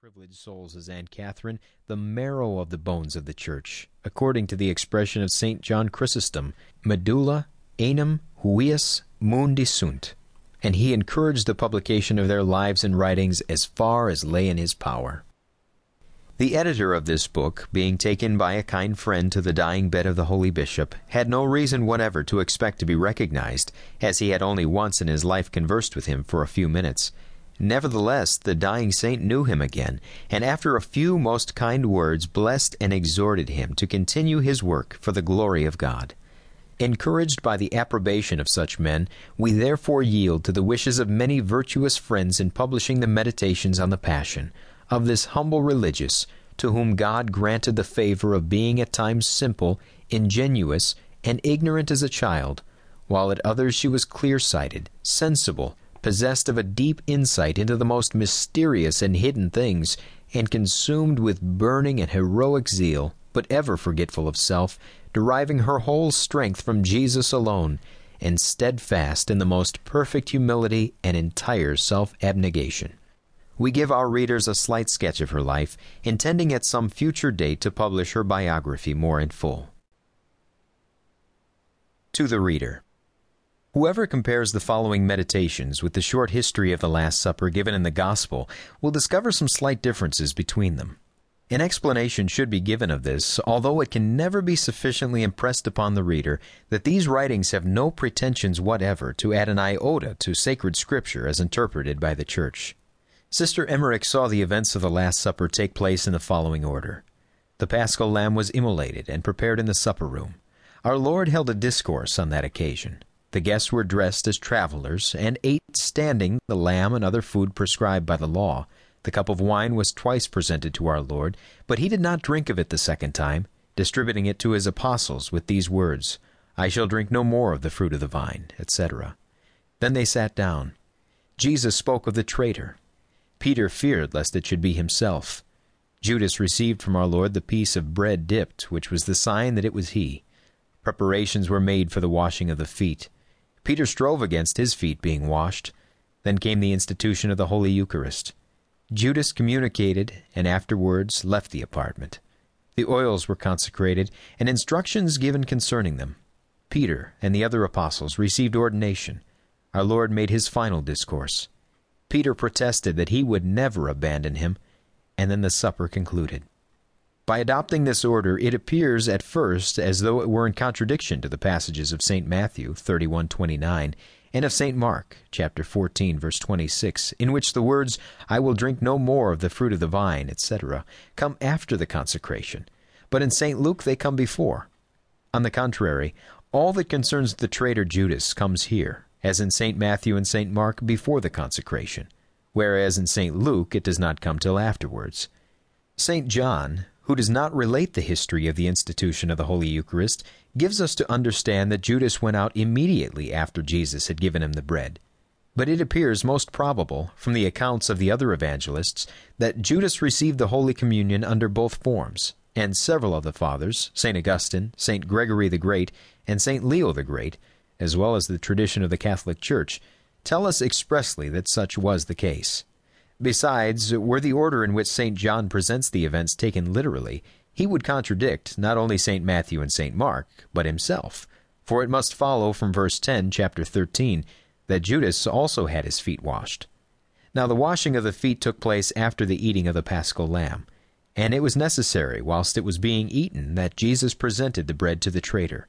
privileged souls as Anne Catherine, the marrow of the bones of the church, according to the expression of St. John Chrysostom, medulla enim huius mundi sunt, and he encouraged the publication of their lives and writings as far as lay in his power. The editor of this book, being taken by a kind friend to the dying bed of the holy bishop, had no reason whatever to expect to be recognized, as he had only once in his life conversed with him for a few minutes. Nevertheless, the dying saint knew him again, and after a few most kind words blessed and exhorted him to continue his work for the glory of God. Encouraged by the approbation of such men, we therefore yield to the wishes of many virtuous friends in publishing the Meditations on the Passion of this humble religious, to whom God granted the favor of being at times simple, ingenuous, and ignorant as a child, while at others she was clear sighted, sensible, possessed of a deep insight into the most mysterious and hidden things, and consumed with burning and heroic zeal, but ever forgetful of self, deriving her whole strength from Jesus alone, and steadfast in the most perfect humility and entire self abnegation. We give our readers a slight sketch of her life, intending at some future date to publish her biography more in full. To the Reader Whoever compares the following meditations with the short history of the Last Supper given in the Gospel will discover some slight differences between them. An explanation should be given of this, although it can never be sufficiently impressed upon the reader that these writings have no pretensions whatever to add an iota to sacred scripture as interpreted by the Church. Sister Emmerich saw the events of the Last Supper take place in the following order. The paschal lamb was immolated and prepared in the supper room. Our Lord held a discourse on that occasion. The guests were dressed as travelers, and ate standing the lamb and other food prescribed by the law. The cup of wine was twice presented to our Lord, but he did not drink of it the second time, distributing it to his apostles with these words, I shall drink no more of the fruit of the vine, etc. Then they sat down. Jesus spoke of the traitor. Peter feared lest it should be himself. Judas received from our Lord the piece of bread dipped, which was the sign that it was he. Preparations were made for the washing of the feet. Peter strove against his feet being washed. Then came the institution of the Holy Eucharist. Judas communicated, and afterwards left the apartment. The oils were consecrated, and instructions given concerning them. Peter and the other apostles received ordination. Our Lord made his final discourse. Peter protested that he would never abandon him, and then the supper concluded. By adopting this order, it appears at first as though it were in contradiction to the passages of St. Matthew 31:29 and of St. Mark chapter 14 verse 26, in which the words I will drink no more of the fruit of the vine, etc., come after the consecration, but in St. Luke they come before. On the contrary, all that concerns the traitor Judas comes here, as in St. Matthew and St. Mark before the consecration, whereas in St. Luke it does not come till afterwards. St. John, who does not relate the history of the institution of the Holy Eucharist, gives us to understand that Judas went out immediately after Jesus had given him the bread. But it appears most probable, from the accounts of the other evangelists, that Judas received the Holy Communion under both forms, and several of the Fathers, St. Augustine, St. Gregory the Great, and St. Leo the Great, as well as the tradition of the Catholic Church, tell us expressly that such was the case. Besides, were the order in which St. John presents the events taken literally, he would contradict not only St. Matthew and St. Mark, but himself. For it must follow from verse 10, chapter 13, that Judas also had his feet washed. Now the washing of the feet took place after the eating of the paschal lamb, and it was necessary, whilst it was being eaten, that Jesus presented the bread to the traitor.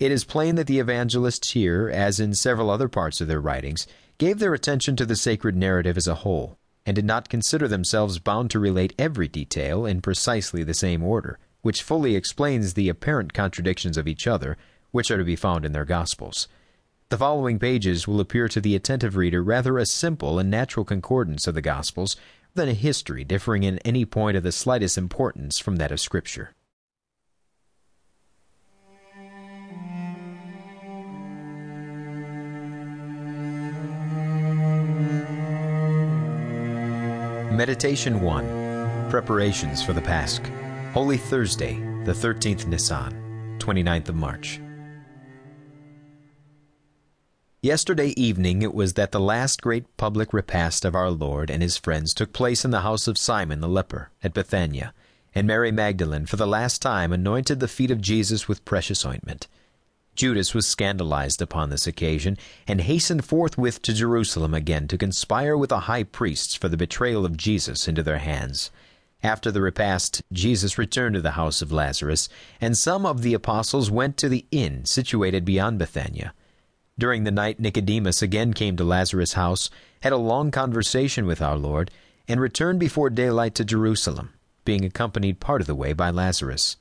It is plain that the evangelists here, as in several other parts of their writings, gave their attention to the sacred narrative as a whole and did not consider themselves bound to relate every detail in precisely the same order, which fully explains the apparent contradictions of each other, which are to be found in their Gospels. The following pages will appear to the attentive reader rather a simple and natural concordance of the Gospels than a history differing in any point of the slightest importance from that of Scripture. Meditation 1 Preparations for the Pasch. Holy Thursday, the 13th Nisan, 29th of March. Yesterday evening it was that the last great public repast of our Lord and his friends took place in the house of Simon the leper at Bethania, and Mary Magdalene for the last time anointed the feet of Jesus with precious ointment. Judas was scandalized upon this occasion, and hastened forthwith to Jerusalem again to conspire with the high priests for the betrayal of Jesus into their hands. After the repast, Jesus returned to the house of Lazarus, and some of the apostles went to the inn situated beyond Bethania. During the night, Nicodemus again came to Lazarus' house, had a long conversation with our Lord, and returned before daylight to Jerusalem, being accompanied part of the way by Lazarus.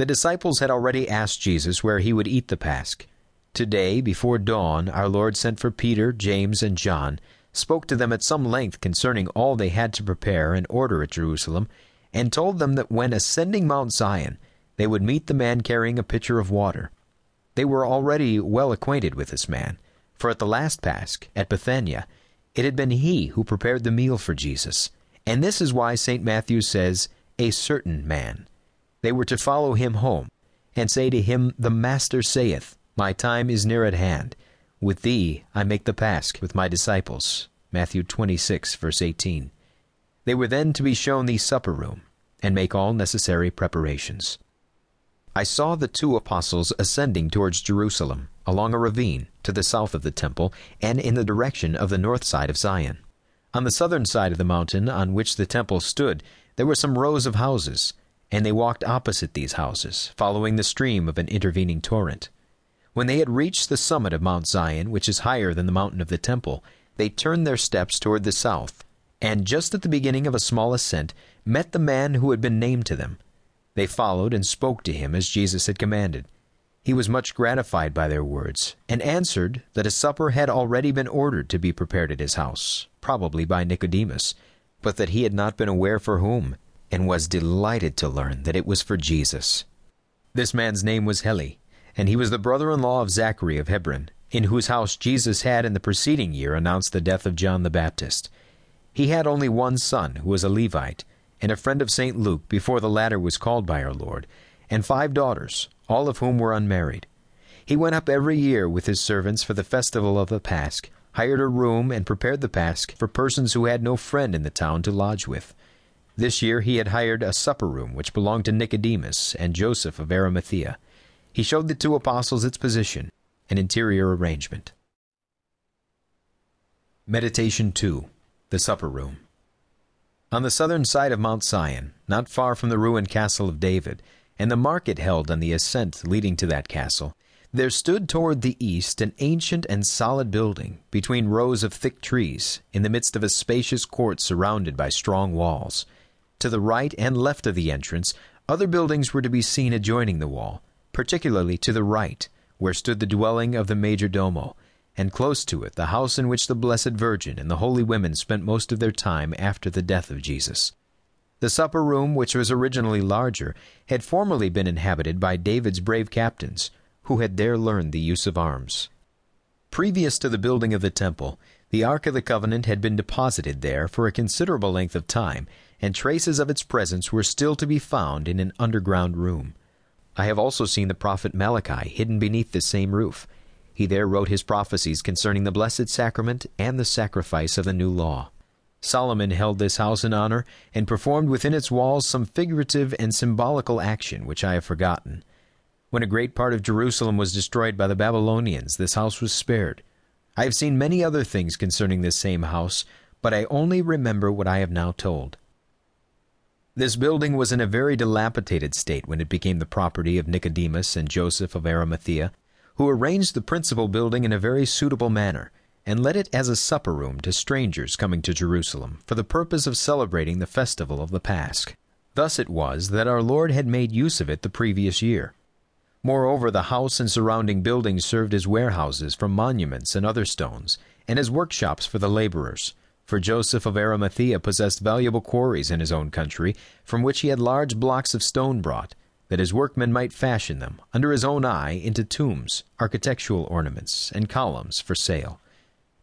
The disciples had already asked Jesus where he would eat the Pasch. Today, before dawn, our Lord sent for Peter, James, and John, spoke to them at some length concerning all they had to prepare and order at Jerusalem, and told them that when ascending Mount Zion, they would meet the man carrying a pitcher of water. They were already well acquainted with this man, for at the last Pasch, at Bethania, it had been he who prepared the meal for Jesus. And this is why St. Matthew says, A certain man. They were to follow him home, and say to him, The Master saith, My time is near at hand. With thee I make the Pasch with my disciples. Matthew 26, verse 18. They were then to be shown the supper room, and make all necessary preparations. I saw the two apostles ascending towards Jerusalem, along a ravine, to the south of the temple, and in the direction of the north side of Zion. On the southern side of the mountain on which the temple stood, there were some rows of houses, and they walked opposite these houses, following the stream of an intervening torrent. When they had reached the summit of Mount Zion, which is higher than the mountain of the temple, they turned their steps toward the south, and just at the beginning of a small ascent, met the man who had been named to them. They followed and spoke to him as Jesus had commanded. He was much gratified by their words, and answered that a supper had already been ordered to be prepared at his house, probably by Nicodemus, but that he had not been aware for whom, and was delighted to learn that it was for Jesus. This man's name was Heli, and he was the brother-in-law of Zachary of Hebron, in whose house Jesus had in the preceding year announced the death of John the Baptist. He had only one son, who was a Levite, and a friend of St. Luke before the latter was called by our Lord, and five daughters, all of whom were unmarried. He went up every year with his servants for the festival of the Pasch, hired a room, and prepared the Pasch for persons who had no friend in the town to lodge with. This year he had hired a supper room which belonged to Nicodemus and Joseph of Arimathea. He showed the two apostles its position and interior arrangement. Meditation 2 The Supper Room on the southern side of Mount Zion, not far from the ruined castle of David, and the market held on the ascent leading to that castle, there stood toward the east an ancient and solid building, between rows of thick trees, in the midst of a spacious court surrounded by strong walls. To the right and left of the entrance, other buildings were to be seen adjoining the wall, particularly to the right, where stood the dwelling of the major domo, and close to it the house in which the Blessed Virgin and the holy women spent most of their time after the death of Jesus. The supper room, which was originally larger, had formerly been inhabited by David's brave captains, who had there learned the use of arms. Previous to the building of the temple, the Ark of the Covenant had been deposited there for a considerable length of time, and traces of its presence were still to be found in an underground room. I have also seen the prophet Malachi hidden beneath the same roof, he there wrote his prophecies concerning the Blessed Sacrament and the sacrifice of the new law. Solomon held this house in honor and performed within its walls some figurative and symbolical action which I have forgotten. When a great part of Jerusalem was destroyed by the Babylonians, this house was spared. I have seen many other things concerning this same house, but I only remember what I have now told. This building was in a very dilapidated state when it became the property of Nicodemus and Joseph of Arimathea, who arranged the principal building in a very suitable manner, and let it as a supper room to strangers coming to Jerusalem for the purpose of celebrating the festival of the Pasch. Thus it was that our Lord had made use of it the previous year. Moreover, the house and surrounding buildings served as warehouses for monuments and other stones, and as workshops for the laborers. For Joseph of Arimathea possessed valuable quarries in his own country, from which he had large blocks of stone brought, that his workmen might fashion them, under his own eye, into tombs, architectural ornaments, and columns for sale.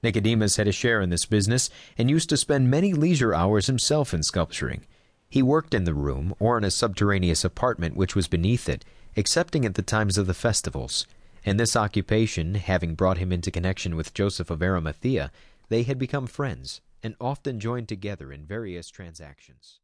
Nicodemus had a share in this business, and used to spend many leisure hours himself in sculpturing. He worked in the room, or in a subterraneous apartment which was beneath it, excepting at the times of the festivals, and this occupation having brought him into connection with Joseph of Arimathea, they had become friends, and often joined together in various transactions.